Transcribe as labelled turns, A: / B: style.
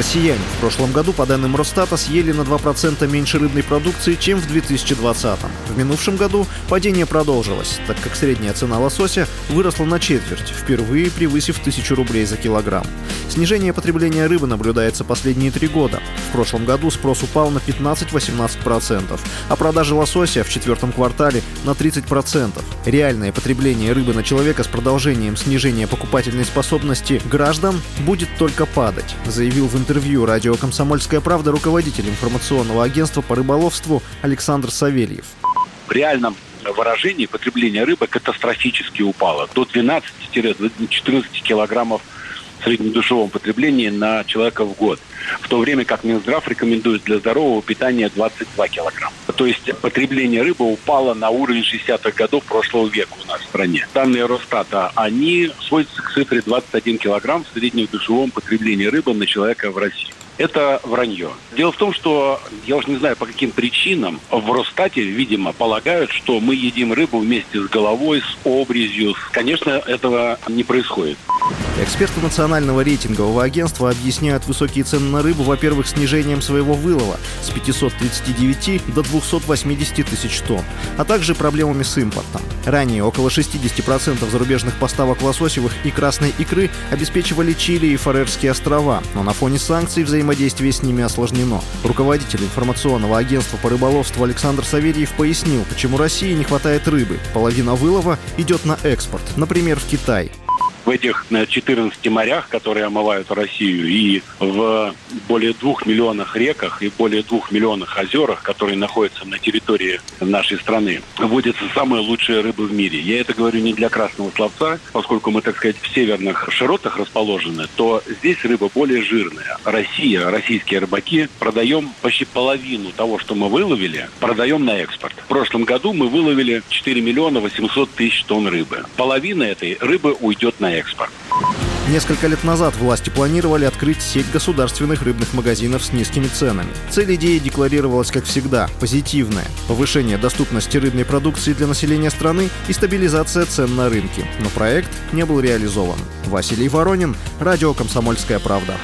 A: Россияне в прошлом году, по данным Росстата, съели на 2% меньше рыбной продукции, чем в 2020. В минувшем году падение продолжилось, так как средняя цена лосося выросла на четверть, впервые превысив 1000 рублей за килограмм. Снижение потребления рыбы наблюдается последние три года. В прошлом году спрос упал на 15-18%, а продажи лосося в четвертом квартале на 30%. Реальное потребление рыбы на человека с продолжением снижения покупательной способности граждан будет только падать, заявил в интервью радио «Комсомольская правда» руководитель информационного агентства по рыболовству Александр Савельев.
B: В реальном выражении потребление рыбы катастрофически упало до 12-14 килограммов среднедушевом потреблении на человека в год. В то время как Минздрав рекомендует для здорового питания 22 килограмма. То есть потребление рыбы упало на уровень 60-х годов прошлого века у нас в стране. Данные Росстата, они сводятся к цифре 21 килограмм в среднедушевом потреблении рыбы на человека в России это вранье. Дело в том, что я уж не знаю по каким причинам в Росстате, видимо, полагают, что мы едим рыбу вместе с головой, с обрезью. Конечно, этого не происходит.
A: Эксперты национального рейтингового агентства объясняют высокие цены на рыбу, во-первых, снижением своего вылова с 539 до 280 тысяч тонн, а также проблемами с импортом. Ранее около 60% зарубежных поставок лососевых и красной икры обеспечивали Чили и Фарерские острова, но на фоне санкций взаимодействие с ними осложнено. Руководитель информационного агентства по рыболовству Александр Савельев пояснил, почему России не хватает рыбы. Половина вылова идет на экспорт, например, в Китай
B: в этих 14 морях, которые омывают Россию, и в более двух миллионах реках и более двух миллионах озерах, которые находятся на территории нашей страны, водятся самые лучшие рыбы в мире. Я это говорю не для красного словца, поскольку мы, так сказать, в северных широтах расположены, то здесь рыба более жирная. Россия, российские рыбаки продаем почти половину того, что мы выловили, продаем на экспорт. В прошлом году мы выловили 4 миллиона 800 тысяч тонн рыбы. Половина этой рыбы уйдет на экспорт.
A: Несколько лет назад власти планировали открыть сеть государственных рыбных магазинов с низкими ценами. Цель идеи декларировалась, как всегда, позитивная – повышение доступности рыбной продукции для населения страны и стабилизация цен на рынке. Но проект не был реализован. Василий Воронин, Радио «Комсомольская правда».